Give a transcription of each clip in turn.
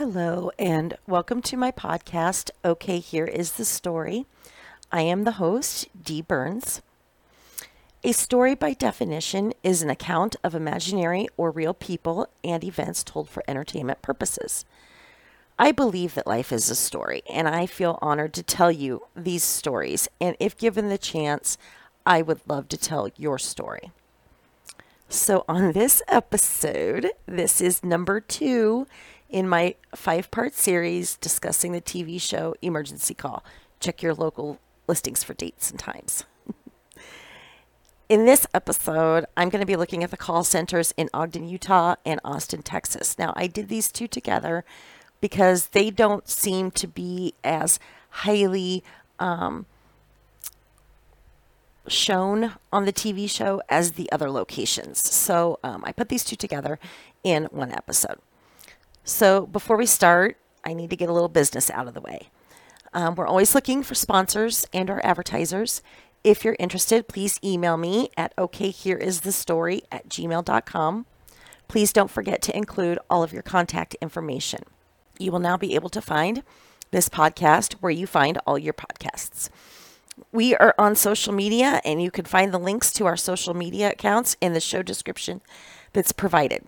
Hello, and welcome to my podcast. Okay, here is the story. I am the host, Dee Burns. A story, by definition, is an account of imaginary or real people and events told for entertainment purposes. I believe that life is a story, and I feel honored to tell you these stories. And if given the chance, I would love to tell your story. So, on this episode, this is number two in my five part series discussing the TV show Emergency Call. Check your local listings for dates and times. in this episode, I'm going to be looking at the call centers in Ogden, Utah and Austin, Texas. Now, I did these two together because they don't seem to be as highly um, shown on the TV show as the other locations. So um, I put these two together in one episode. So before we start, I need to get a little business out of the way. Um, we're always looking for sponsors and our advertisers. If you're interested, please email me at okhereisthestory at gmail.com. Please don't forget to include all of your contact information. You will now be able to find this podcast where you find all your podcasts. We are on social media, and you can find the links to our social media accounts in the show description that's provided.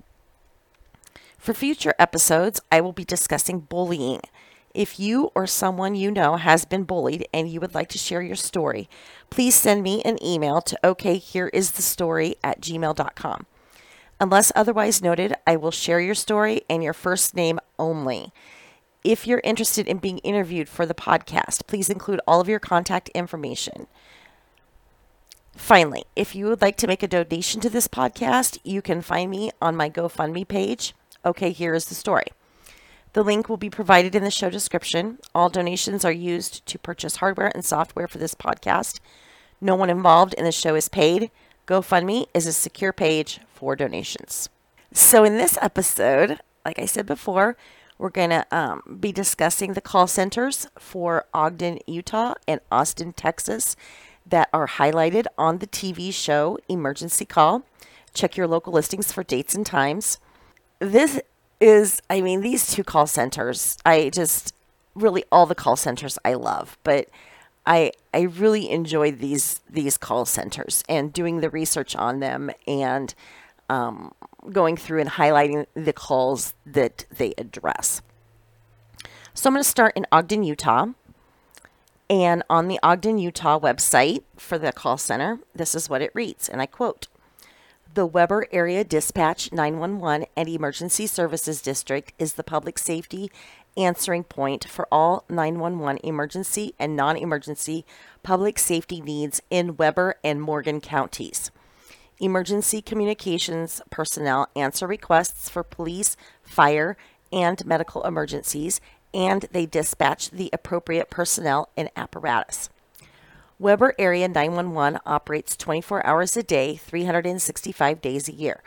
For future episodes, I will be discussing bullying. If you or someone you know has been bullied and you would like to share your story, please send me an email to okhereisthestory at gmail.com. Unless otherwise noted, I will share your story and your first name only. If you're interested in being interviewed for the podcast, please include all of your contact information. Finally, if you would like to make a donation to this podcast, you can find me on my GoFundMe page. Okay, here is the story. The link will be provided in the show description. All donations are used to purchase hardware and software for this podcast. No one involved in the show is paid. GoFundMe is a secure page for donations. So, in this episode, like I said before, we're going to um, be discussing the call centers for Ogden, Utah, and Austin, Texas that are highlighted on the TV show Emergency Call. Check your local listings for dates and times this is, I mean, these two call centers, I just really all the call centers I love, but I I really enjoy these these call centers and doing the research on them and um, going through and highlighting the calls that they address. So I'm going to start in Ogden, Utah. And on the Ogden, Utah website for the call center, this is what it reads, and I quote the Weber Area Dispatch 911 and Emergency Services District is the public safety answering point for all 911 emergency and non emergency public safety needs in Weber and Morgan counties. Emergency communications personnel answer requests for police, fire, and medical emergencies, and they dispatch the appropriate personnel and apparatus. Weber Area 911 operates 24 hours a day, 365 days a year.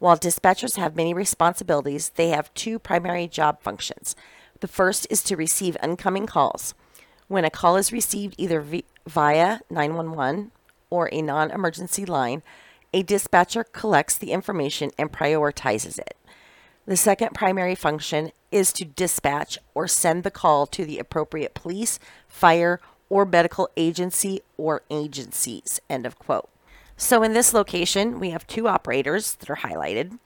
While dispatchers have many responsibilities, they have two primary job functions. The first is to receive incoming calls. When a call is received either via 911 or a non emergency line, a dispatcher collects the information and prioritizes it. The second primary function is to dispatch or send the call to the appropriate police, fire, or medical agency or agencies. End of quote. So in this location, we have two operators that are highlighted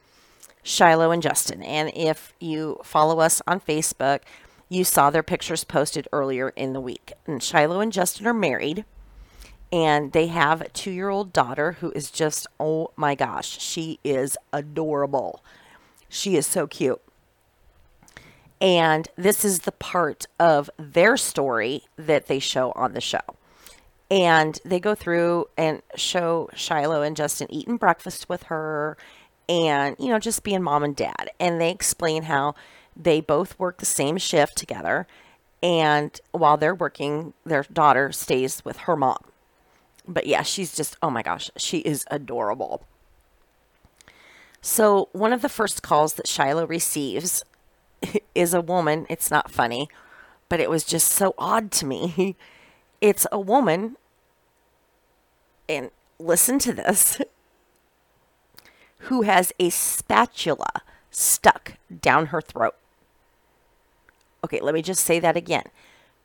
Shiloh and Justin. And if you follow us on Facebook, you saw their pictures posted earlier in the week. And Shiloh and Justin are married and they have a two year old daughter who is just, oh my gosh, she is adorable. She is so cute. And this is the part of their story that they show on the show. And they go through and show Shiloh and Justin eating breakfast with her and, you know, just being mom and dad. And they explain how they both work the same shift together. And while they're working, their daughter stays with her mom. But yeah, she's just, oh my gosh, she is adorable. So, one of the first calls that Shiloh receives is a woman. It's not funny, but it was just so odd to me. It's a woman, and listen to this, who has a spatula stuck down her throat. Okay, let me just say that again.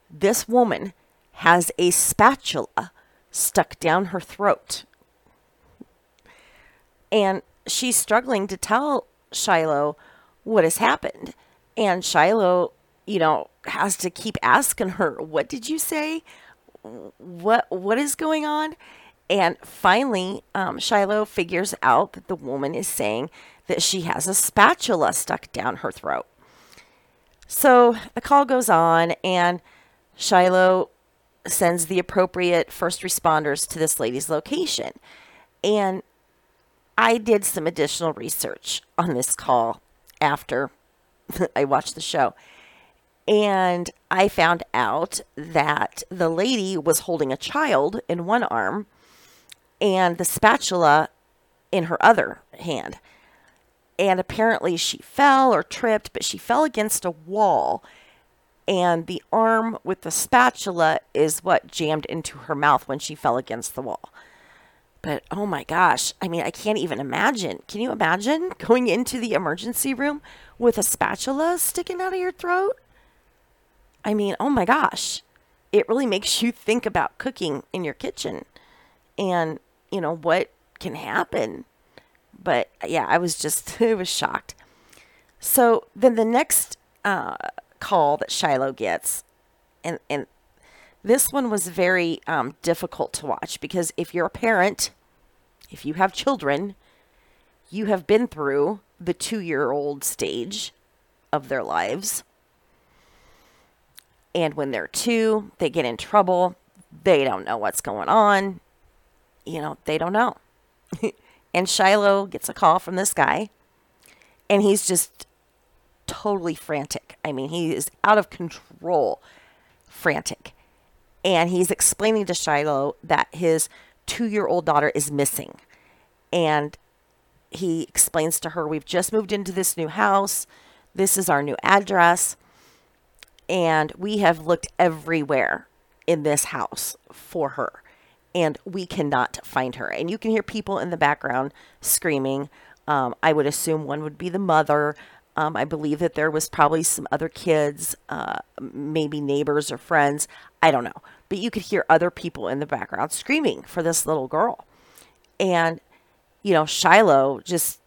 This woman has a spatula stuck down her throat. And she's struggling to tell Shiloh what has happened. And Shiloh, you know, has to keep asking her, "What did you say? What what is going on?" And finally, um, Shiloh figures out that the woman is saying that she has a spatula stuck down her throat. So the call goes on, and Shiloh sends the appropriate first responders to this lady's location. And I did some additional research on this call after I watched the show. And I found out that the lady was holding a child in one arm and the spatula in her other hand. And apparently she fell or tripped, but she fell against a wall. And the arm with the spatula is what jammed into her mouth when she fell against the wall. But oh my gosh, I mean, I can't even imagine. Can you imagine going into the emergency room with a spatula sticking out of your throat? I mean, oh my gosh, it really makes you think about cooking in your kitchen and, you know, what can happen. But yeah, I was just, I was shocked. So then the next uh, call that Shiloh gets, and, and this one was very um, difficult to watch because if you're a parent, if you have children, you have been through the two year old stage of their lives. And when they're two, they get in trouble. They don't know what's going on. You know, they don't know. and Shiloh gets a call from this guy, and he's just totally frantic. I mean, he is out of control, frantic and he's explaining to Shiloh that his two year old daughter is missing. And he explains to her, We've just moved into this new house. This is our new address. And we have looked everywhere in this house for her. And we cannot find her. And you can hear people in the background screaming. Um, I would assume one would be the mother. Um, I believe that there was probably some other kids, uh, maybe neighbors or friends. I don't know. But you could hear other people in the background screaming for this little girl. And, you know, Shiloh just,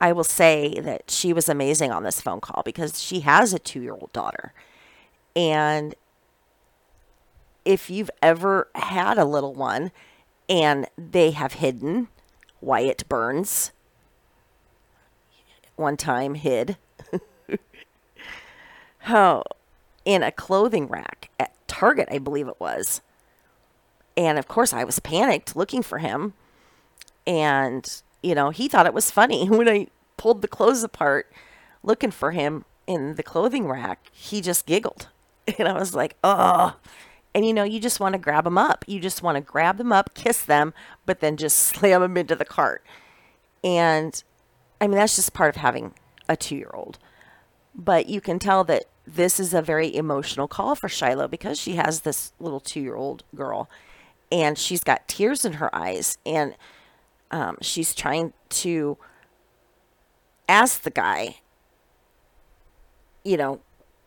I will say that she was amazing on this phone call because she has a two year old daughter. And if you've ever had a little one and they have hidden, Wyatt Burns one time hid. oh, in a clothing rack at Target, I believe it was. And of course, I was panicked looking for him. And, you know, he thought it was funny when I pulled the clothes apart looking for him in the clothing rack. He just giggled. And I was like, oh. And, you know, you just want to grab them up. You just want to grab them up, kiss them, but then just slam them into the cart. And I mean, that's just part of having a two year old. But you can tell that this is a very emotional call for Shiloh because she has this little two year old girl and she's got tears in her eyes and um, she's trying to ask the guy, you know,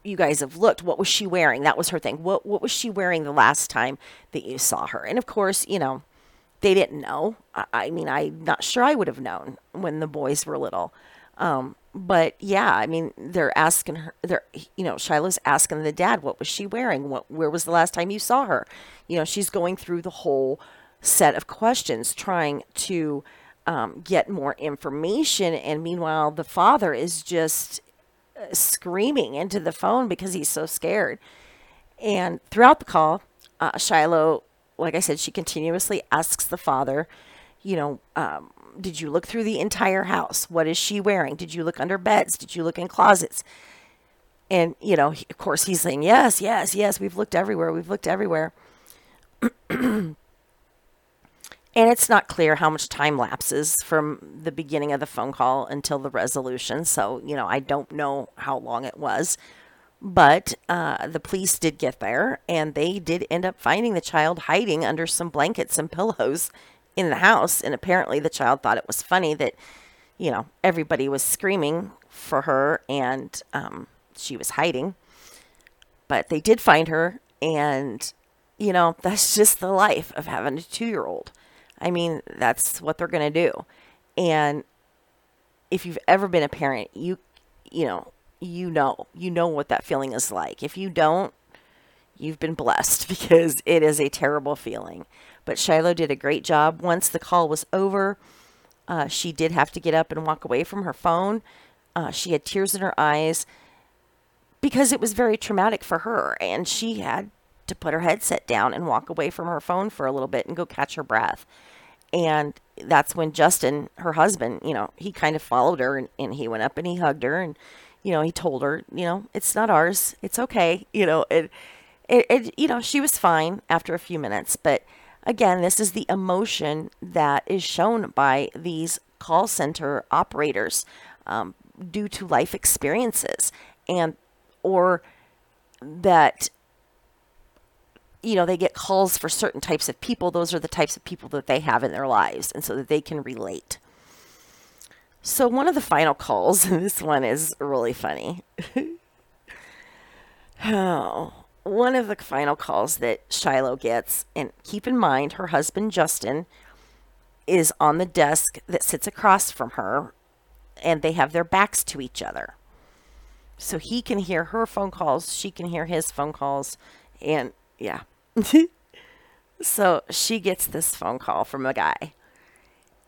you guys have looked. What was she wearing? That was her thing. What what was she wearing the last time that you saw her? And of course, you know, they didn't know. I, I mean, I'm not sure I would have known when the boys were little. Um, but yeah, I mean, they're asking her, they're, you know, Shiloh's asking the dad, what was she wearing? What, where was the last time you saw her? You know, she's going through the whole set of questions, trying to um, get more information. And meanwhile, the father is just uh, screaming into the phone because he's so scared. And throughout the call, uh, Shiloh like I said, she continuously asks the father, you know, um, did you look through the entire house? What is she wearing? Did you look under beds? Did you look in closets? And, you know, he, of course, he's saying, yes, yes, yes, we've looked everywhere. We've looked everywhere. and it's not clear how much time lapses from the beginning of the phone call until the resolution. So, you know, I don't know how long it was. But uh, the police did get there and they did end up finding the child hiding under some blankets and pillows in the house. And apparently the child thought it was funny that, you know, everybody was screaming for her and um, she was hiding. But they did find her, and you know, that's just the life of having a two year old. I mean, that's what they're going to do. And if you've ever been a parent, you, you know, you know, you know what that feeling is like. If you don't, you've been blessed because it is a terrible feeling. But Shiloh did a great job. Once the call was over, uh, she did have to get up and walk away from her phone. Uh, she had tears in her eyes because it was very traumatic for her, and she had to put her headset down and walk away from her phone for a little bit and go catch her breath. And that's when Justin, her husband, you know, he kind of followed her and, and he went up and he hugged her and, you know, he told her, you know, it's not ours. It's okay. You know, it, it, it you know, she was fine after a few minutes. But again, this is the emotion that is shown by these call center operators um, due to life experiences and, or that you know, they get calls for certain types of people. Those are the types of people that they have in their lives, and so that they can relate. So, one of the final calls, and this one is really funny. oh, one of the final calls that Shiloh gets, and keep in mind, her husband Justin is on the desk that sits across from her, and they have their backs to each other. So he can hear her phone calls, she can hear his phone calls, and yeah, so she gets this phone call from a guy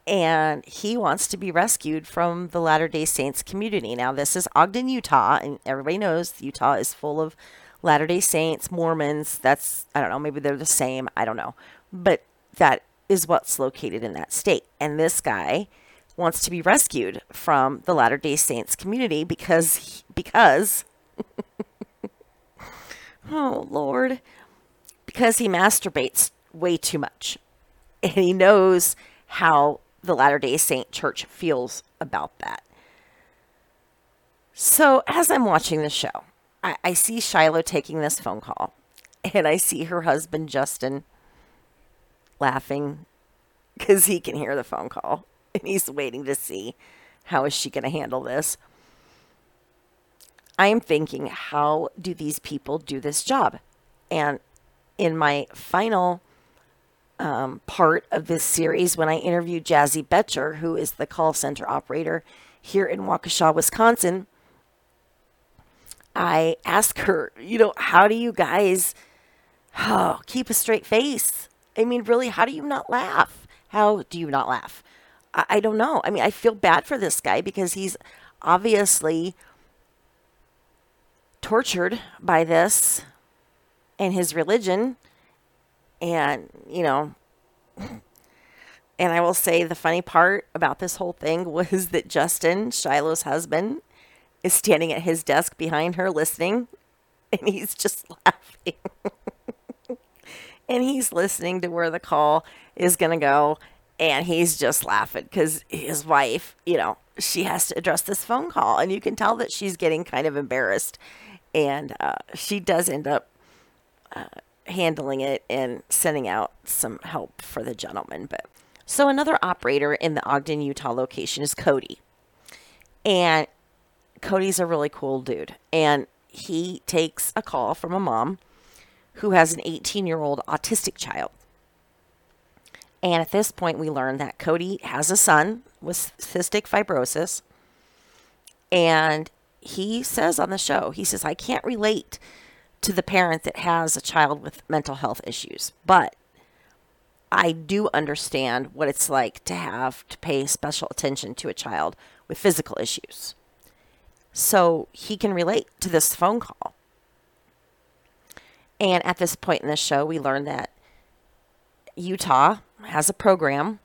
and he wants to be rescued from the Latter day Saints community. Now, this is Ogden, Utah, and everybody knows Utah is full of Latter day Saints, Mormons. That's, I don't know, maybe they're the same. I don't know. But that is what's located in that state. And this guy wants to be rescued from the Latter day Saints community because, because, oh, Lord because he masturbates way too much. And he knows how the Latter day Saint church feels about that. So, as I'm watching the show, I, I see Shiloh taking this phone call, and I see her husband, Justin, laughing because he can hear the phone call and he's waiting to see how is she going to handle this. I am thinking, how do these people do this job? And in my final um, part of this series when I interviewed Jazzy Betcher, who is the call center operator here in Waukesha, Wisconsin. I asked her, you know, how do you guys oh, keep a straight face? I mean, really, how do you not laugh? How do you not laugh? I, I don't know. I mean, I feel bad for this guy because he's obviously tortured by this and his religion. And, you know, and I will say the funny part about this whole thing was that Justin, Shiloh's husband, is standing at his desk behind her listening, and he's just laughing. and he's listening to where the call is going to go, and he's just laughing because his wife, you know, she has to address this phone call, and you can tell that she's getting kind of embarrassed. And uh, she does end up handling it and sending out some help for the gentleman. But so another operator in the Ogden, Utah location is Cody, and Cody's a really cool dude, and he takes a call from a mom who has an 18 year old autistic child. And at this point, we learn that Cody has a son with cystic fibrosis. And he says on the show, he says, I can't relate to the parent that has a child with mental health issues. But I do understand what it's like to have to pay special attention to a child with physical issues. So he can relate to this phone call. And at this point in the show, we learn that Utah has a program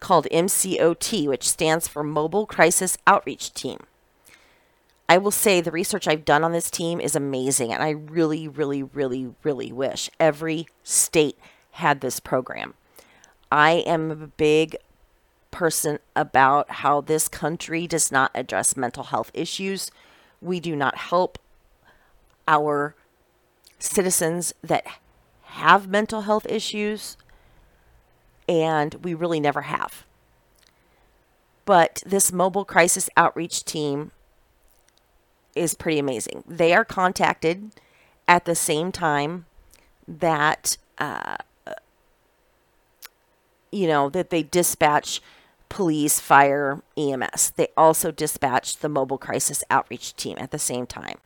called MCOT, which stands for Mobile Crisis Outreach Team. I will say the research I've done on this team is amazing, and I really, really, really, really wish every state had this program. I am a big person about how this country does not address mental health issues. We do not help our citizens that have mental health issues, and we really never have. But this mobile crisis outreach team is pretty amazing. They are contacted at the same time that uh, you know that they dispatch police, fire, EMS. They also dispatch the mobile crisis outreach team at the same time.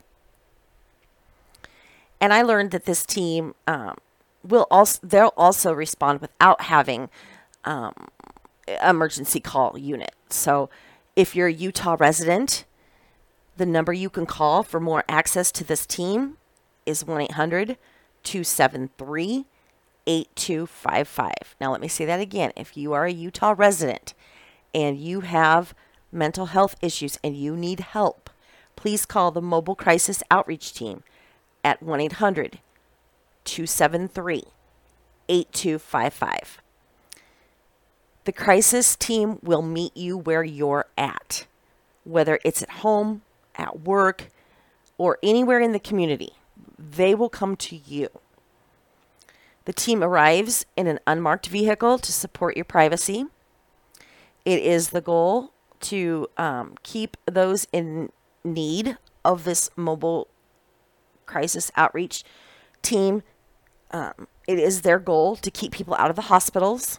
And I learned that this team um, will also they'll also respond without having um, emergency call unit. So if you're a Utah resident, the number you can call for more access to this team is 1 800 273 8255. Now, let me say that again. If you are a Utah resident and you have mental health issues and you need help, please call the Mobile Crisis Outreach Team at 1 800 273 8255. The crisis team will meet you where you're at, whether it's at home, at work, or anywhere in the community. They will come to you. The team arrives in an unmarked vehicle to support your privacy. It is the goal to um, keep those in need of this mobile crisis outreach team. Um, it is their goal to keep people out of the hospitals.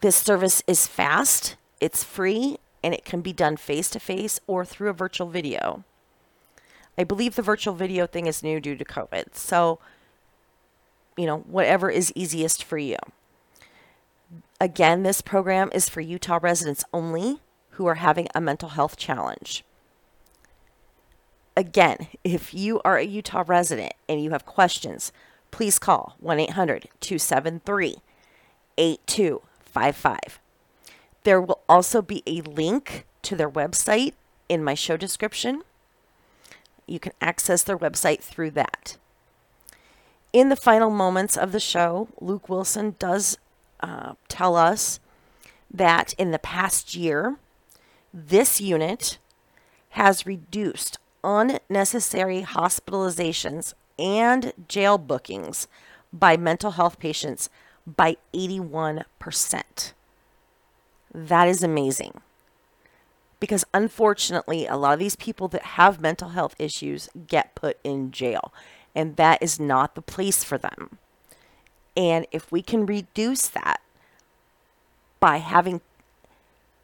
This service is fast, it's free, and it can be done face to face or through a virtual video. I believe the virtual video thing is new due to COVID. So, you know, whatever is easiest for you. Again, this program is for Utah residents only who are having a mental health challenge. Again, if you are a Utah resident and you have questions, please call 1 800 273 8255. There will also be a link to their website in my show description. You can access their website through that. In the final moments of the show, Luke Wilson does uh, tell us that in the past year, this unit has reduced unnecessary hospitalizations and jail bookings by mental health patients by 81%. That is amazing. Because unfortunately, a lot of these people that have mental health issues get put in jail, and that is not the place for them. And if we can reduce that by having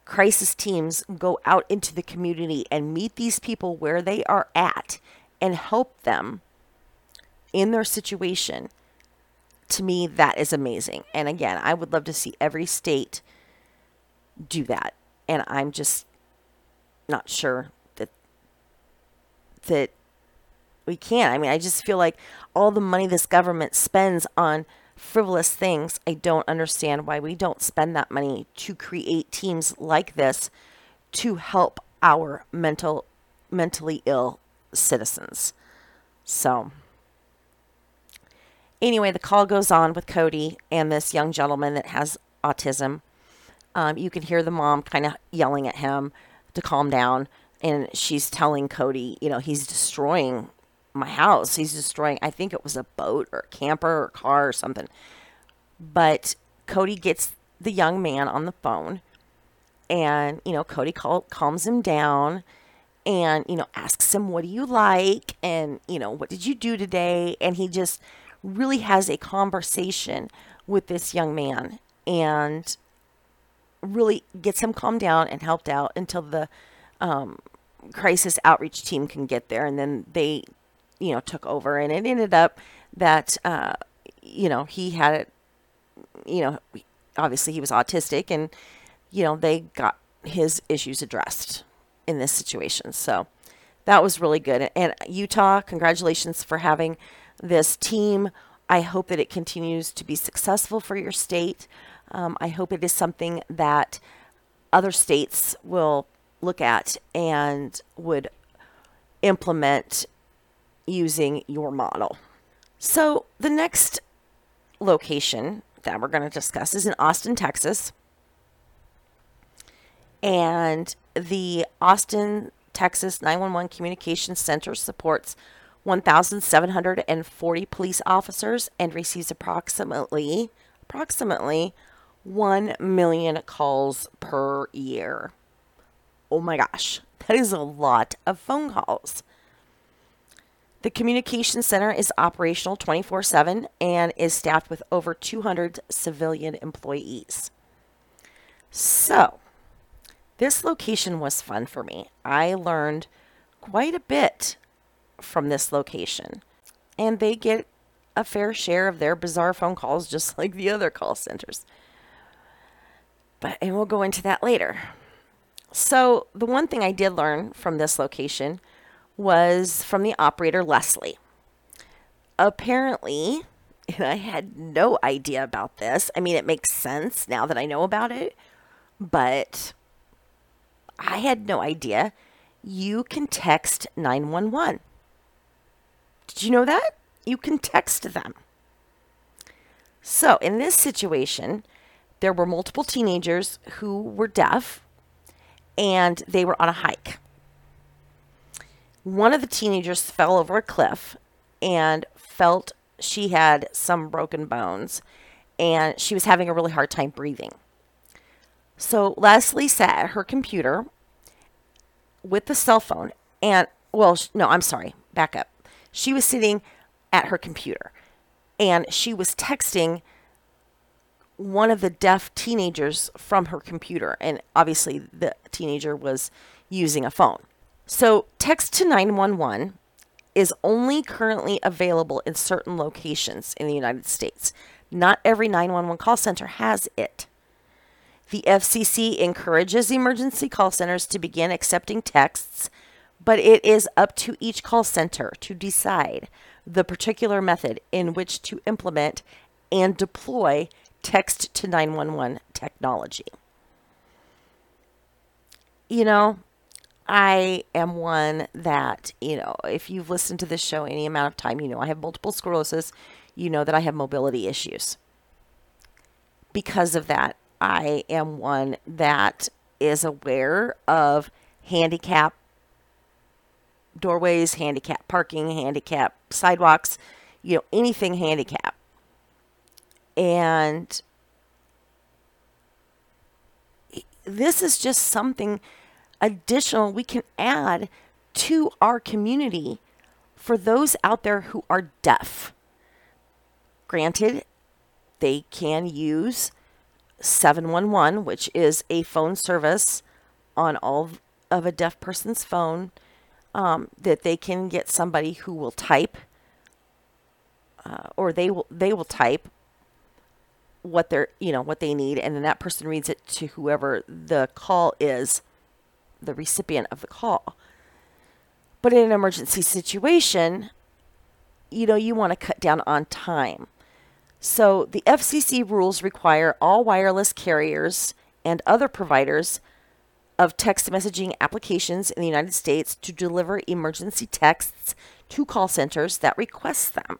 crisis teams go out into the community and meet these people where they are at and help them in their situation, to me, that is amazing. And again, I would love to see every state do that. And I'm just not sure that that we can. I mean, I just feel like all the money this government spends on frivolous things, I don't understand why we don't spend that money to create teams like this to help our mental mentally ill citizens. So anyway, the call goes on with Cody and this young gentleman that has autism. Um, you can hear the mom kind of yelling at him to calm down. And she's telling Cody, you know, he's destroying my house. He's destroying, I think it was a boat or a camper or car or something. But Cody gets the young man on the phone. And, you know, Cody calms him down and, you know, asks him, what do you like? And, you know, what did you do today? And he just really has a conversation with this young man. And really gets him calmed down and helped out until the um, crisis outreach team can get there. And then they, you know, took over. And it ended up that, uh, you know, he had it, you know, obviously he was autistic and, you know, they got his issues addressed in this situation. So that was really good. And Utah, congratulations for having this team. I hope that it continues to be successful for your state. Um, I hope it is something that other states will look at and would implement using your model. So, the next location that we're going to discuss is in Austin, Texas. And the Austin, Texas 911 Communications Center supports 1,740 police officers and receives approximately approximately 1 million calls per year. Oh my gosh, That is a lot of phone calls. The communication center is operational 24 7 and is staffed with over 200 civilian employees. So, this location was fun for me. I learned quite a bit from this location, and they get a fair share of their bizarre phone calls just like the other call centers. But and we'll go into that later. So, the one thing I did learn from this location was from the operator Leslie. Apparently, and I had no idea about this. I mean, it makes sense now that I know about it, but I had no idea. You can text 911. Did you know that? You can text them. So, in this situation, there were multiple teenagers who were deaf and they were on a hike one of the teenagers fell over a cliff and felt she had some broken bones and she was having a really hard time breathing. So Leslie sat at her computer with the cell phone and, well, no, I'm sorry, back up. She was sitting at her computer and she was texting one of the deaf teenagers from her computer. And obviously, the teenager was using a phone. So, text to 911 is only currently available in certain locations in the United States. Not every 911 call center has it. The FCC encourages emergency call centers to begin accepting texts, but it is up to each call center to decide the particular method in which to implement and deploy text to 911 technology. You know, I am one that, you know, if you've listened to this show any amount of time, you know I have multiple sclerosis. You know that I have mobility issues. Because of that, I am one that is aware of handicap doorways, handicap parking, handicap sidewalks, you know, anything handicap. And this is just something additional we can add to our community for those out there who are deaf. Granted, they can use 711, which is a phone service on all of a deaf person's phone, um, that they can get somebody who will type, uh, or they will they will type what they're you know what they need, and then that person reads it to whoever the call is the recipient of the call. But in an emergency situation, you know, you want to cut down on time. So the FCC rules require all wireless carriers and other providers of text messaging applications in the United States to deliver emergency texts to call centers that request them.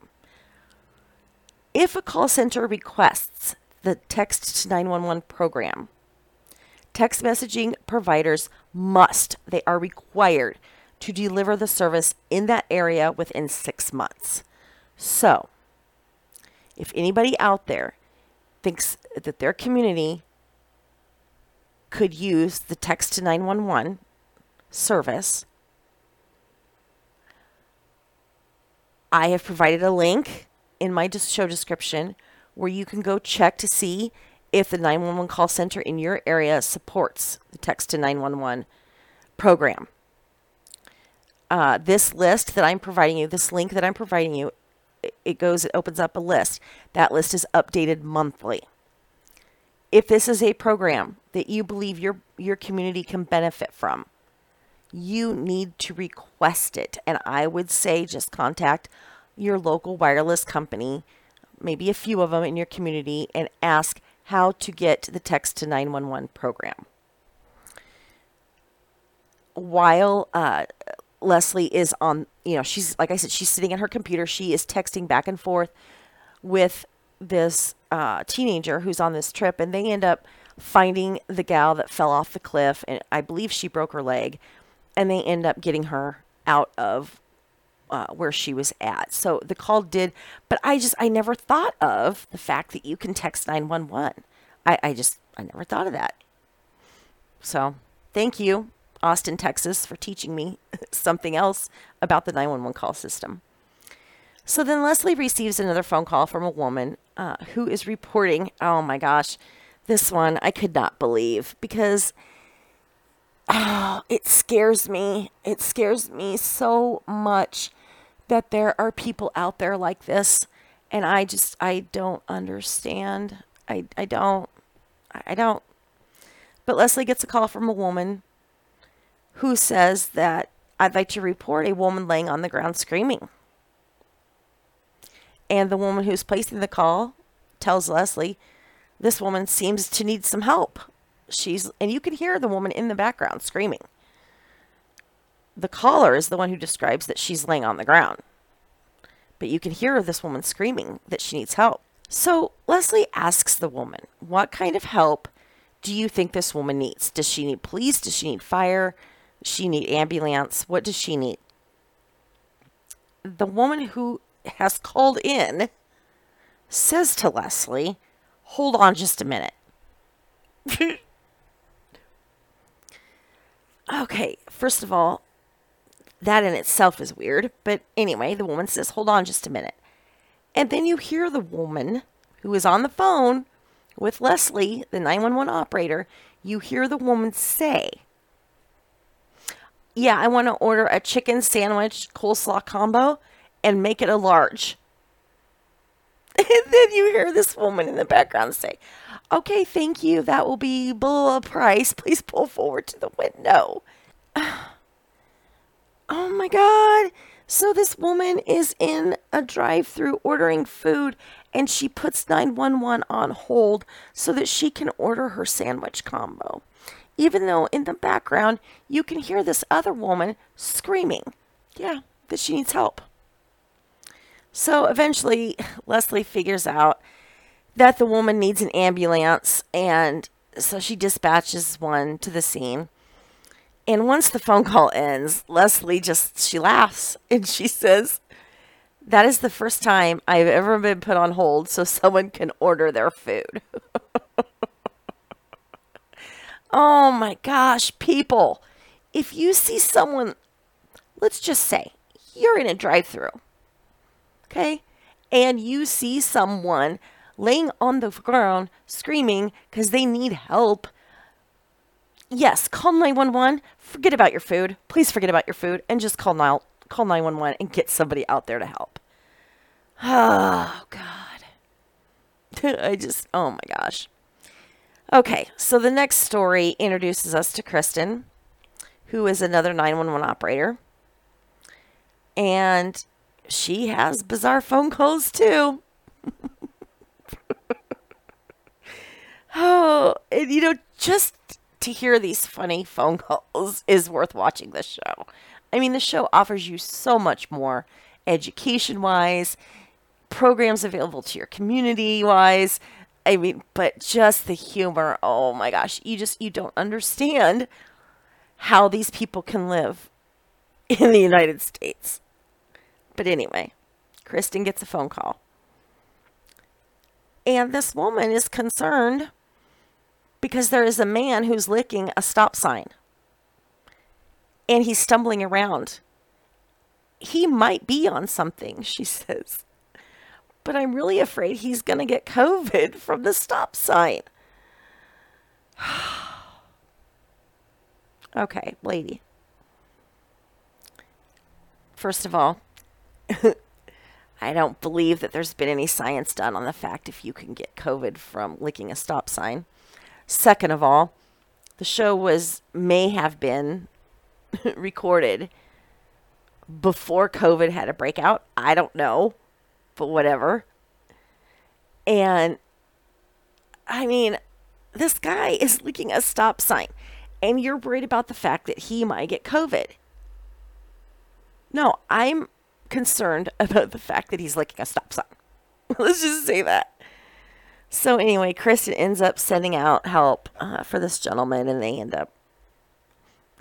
If a call center requests the text to 911 program, Text messaging providers must, they are required to deliver the service in that area within six months. So, if anybody out there thinks that their community could use the text to 911 service, I have provided a link in my show description where you can go check to see if the 911 call center in your area supports the text to 911 program. Uh, this list that I'm providing you, this link that I'm providing you, it goes, it opens up a list. That list is updated monthly. If this is a program that you believe your your community can benefit from, you need to request it. And I would say just contact your local wireless company, maybe a few of them in your community, and ask how to get the text to 911 program. While uh, Leslie is on, you know, she's, like I said, she's sitting at her computer. She is texting back and forth with this uh, teenager who's on this trip, and they end up finding the gal that fell off the cliff, and I believe she broke her leg, and they end up getting her out of uh, where she was at. So the call did, but I just, I never thought of the fact that you can text 911. I, I just, I never thought of that. So thank you, Austin, Texas, for teaching me something else about the 911 call system. So then Leslie receives another phone call from a woman uh, who is reporting, oh my gosh, this one I could not believe because oh, it scares me. It scares me so much that there are people out there like this. And I just, I don't understand. I, I don't. I don't. But Leslie gets a call from a woman who says that I'd like to report a woman laying on the ground screaming. And the woman who's placing the call tells Leslie this woman seems to need some help. She's and you can hear the woman in the background screaming. The caller is the one who describes that she's laying on the ground. But you can hear this woman screaming that she needs help. So Leslie asks the woman, What kind of help do you think this woman needs? Does she need police? Does she need fire? Does she need ambulance? What does she need? The woman who has called in says to Leslie, Hold on just a minute. okay, first of all, that in itself is weird. But anyway, the woman says, Hold on just a minute. And then you hear the woman who is on the phone with Leslie, the 911 operator, you hear the woman say, Yeah, I want to order a chicken sandwich coleslaw combo and make it a large. And then you hear this woman in the background say, Okay, thank you. That will be below price. Please pull forward to the window. Oh my God. So this woman is in a drive through ordering food and she puts 911 on hold so that she can order her sandwich combo. Even though in the background you can hear this other woman screaming, yeah, that she needs help. So eventually, Leslie figures out that the woman needs an ambulance, and so she dispatches one to the scene. And once the phone call ends, Leslie just she laughs and she says, "That is the first time I've ever been put on hold so someone can order their food." oh my gosh, people. If you see someone, let's just say you're in a drive-through. Okay? And you see someone laying on the ground screaming cuz they need help yes, call 911. Forget about your food. Please forget about your food and just call 9 call 911 and get somebody out there to help. Oh god. I just oh my gosh. Okay, so the next story introduces us to Kristen, who is another 911 operator. And she has bizarre phone calls too. oh, and you know, just to hear these funny phone calls is worth watching this show. I mean, the show offers you so much more education wise, programs available to your community wise. I mean, but just the humor, oh my gosh, you just you don't understand how these people can live in the United States. But anyway, Kristen gets a phone call. And this woman is concerned because there is a man who's licking a stop sign and he's stumbling around. He might be on something, she says. But I'm really afraid he's going to get COVID from the stop sign. okay, lady. First of all, I don't believe that there's been any science done on the fact if you can get COVID from licking a stop sign. Second of all, the show was may have been recorded before COVID had a breakout. I don't know, but whatever. And I mean, this guy is licking a stop sign, and you're worried about the fact that he might get COVID. No, I'm concerned about the fact that he's licking a stop sign. Let's just say that. So anyway, Kristen ends up sending out help uh, for this gentleman, and they end up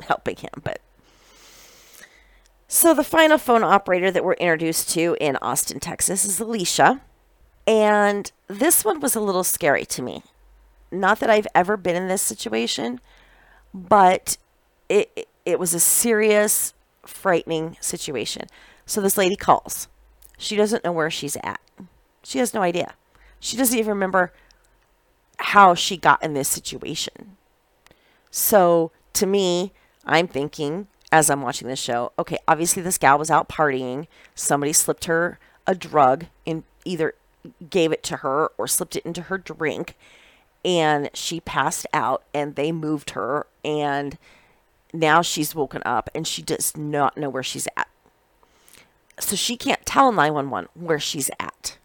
helping him. But so the final phone operator that we're introduced to in Austin, Texas, is Alicia, and this one was a little scary to me. Not that I've ever been in this situation, but it, it was a serious, frightening situation. So this lady calls. She doesn't know where she's at. She has no idea. She doesn't even remember how she got in this situation. So to me, I'm thinking as I'm watching this show, okay, obviously this gal was out partying. Somebody slipped her a drug in either gave it to her or slipped it into her drink and she passed out and they moved her and now she's woken up and she does not know where she's at. So she can't tell 911 where she's at.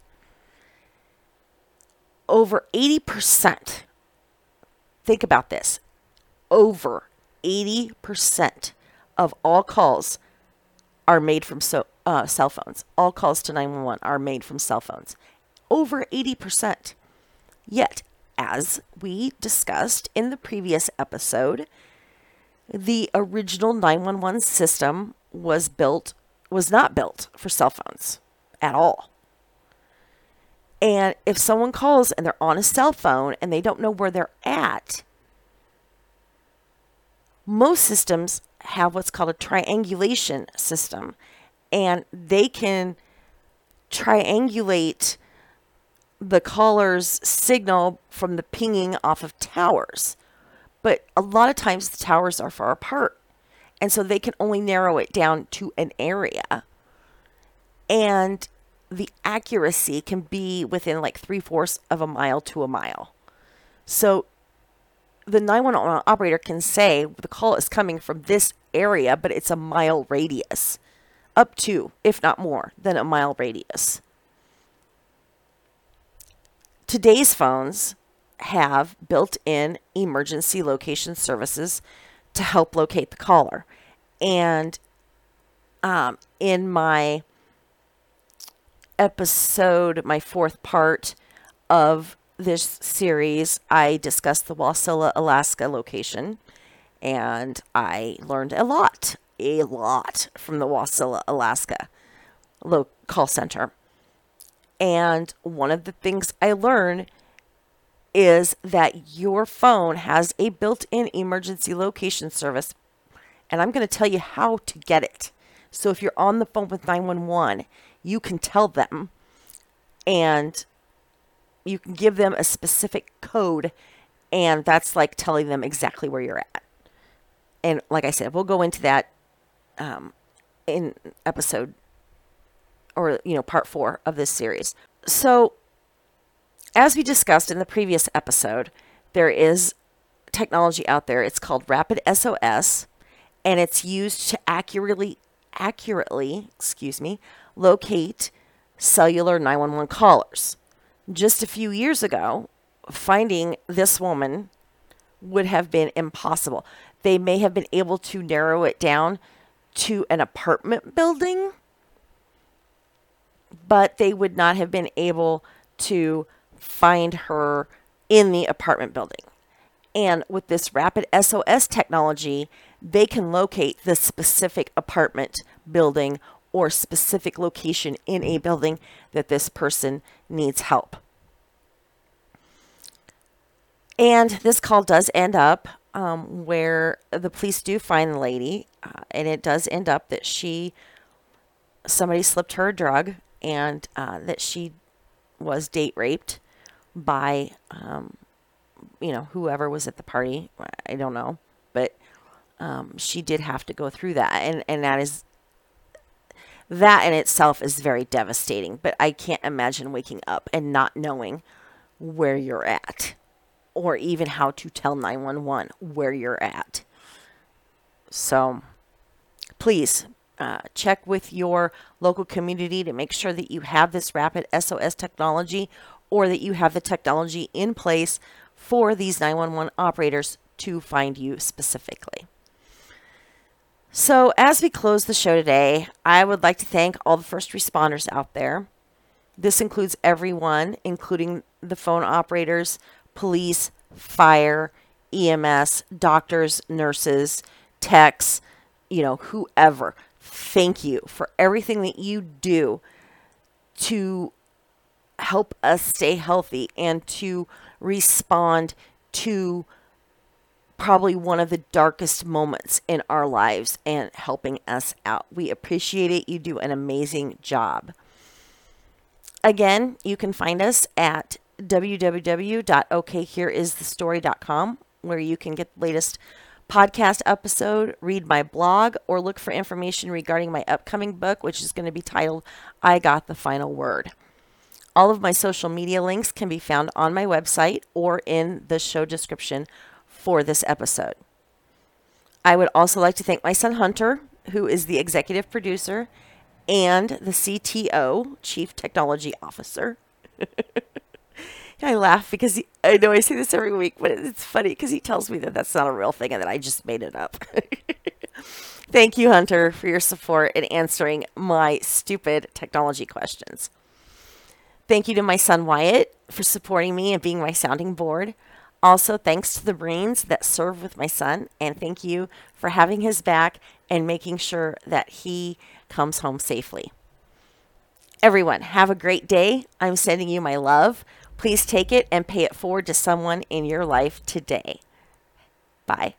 Over 80%, think about this, over 80% of all calls are made from so, uh, cell phones. All calls to 911 are made from cell phones. Over 80%. Yet, as we discussed in the previous episode, the original 911 system was built was not built for cell phones at all. And if someone calls and they're on a cell phone and they don't know where they're at, most systems have what's called a triangulation system and they can triangulate the caller's signal from the pinging off of towers. But a lot of times the towers are far apart. And so they can only narrow it down to an area. And the accuracy can be within like three fourths of a mile to a mile. So the 911 operator can say the call is coming from this area, but it's a mile radius, up to, if not more, than a mile radius. Today's phones have built in emergency location services to help locate the caller. And um, in my episode, my fourth part of this series, I discussed the Wasilla, Alaska location. And I learned a lot, a lot from the Wasilla, Alaska call center. And one of the things I learned is that your phone has a built in emergency location service. And I'm going to tell you how to get it. So if you're on the phone with 911, you can tell them and you can give them a specific code. And that's like telling them exactly where you're at. And like I said, we'll go into that um, in episode or you know part four of this series. So, as we discussed in the previous episode, there is technology out there. It's called Rapid SOS, and it's used to accurately accurately, excuse me, locate cellular 911 callers. Just a few years ago, finding this woman would have been impossible. They may have been able to narrow it down to an apartment building but they would not have been able to find her in the apartment building. And with this rapid SOS technology, they can locate the specific apartment building or specific location in a building that this person needs help. And this call does end up um, where the police do find the lady, uh, and it does end up that she somebody slipped her a drug and uh, that she was date raped by, um, you know, whoever was at the party. I don't know, but um, she did have to go through that, and and that is that in itself is very devastating. But I can't imagine waking up and not knowing where you're at, or even how to tell 911 where you're at. So please uh, check with your local community to make sure that you have this rapid SOS technology or that you have the technology in place for these 911 operators to find you specifically. So, as we close the show today, I would like to thank all the first responders out there. This includes everyone, including the phone operators, police, fire, EMS, doctors, nurses, techs, you know, whoever thank you for everything that you do to help us stay healthy and to respond to probably one of the darkest moments in our lives and helping us out. We appreciate it. You do an amazing job. Again, you can find us at www.okhereisthestory.com where you can get the latest podcast episode, read my blog, or look for information regarding my upcoming book, which is going to be titled I Got the Final Word. All of my social media links can be found on my website or in the show description for this episode. I would also like to thank my son Hunter, who is the executive producer and the CTO, Chief Technology Officer. I laugh because he, I know I say this every week, but it's funny because he tells me that that's not a real thing and that I just made it up. Thank you, Hunter, for your support in answering my stupid technology questions. Thank you to my son Wyatt for supporting me and being my sounding board. Also, thanks to the Marines that serve with my son, and thank you for having his back and making sure that he comes home safely. Everyone, have a great day. I'm sending you my love. Please take it and pay it forward to someone in your life today. Bye.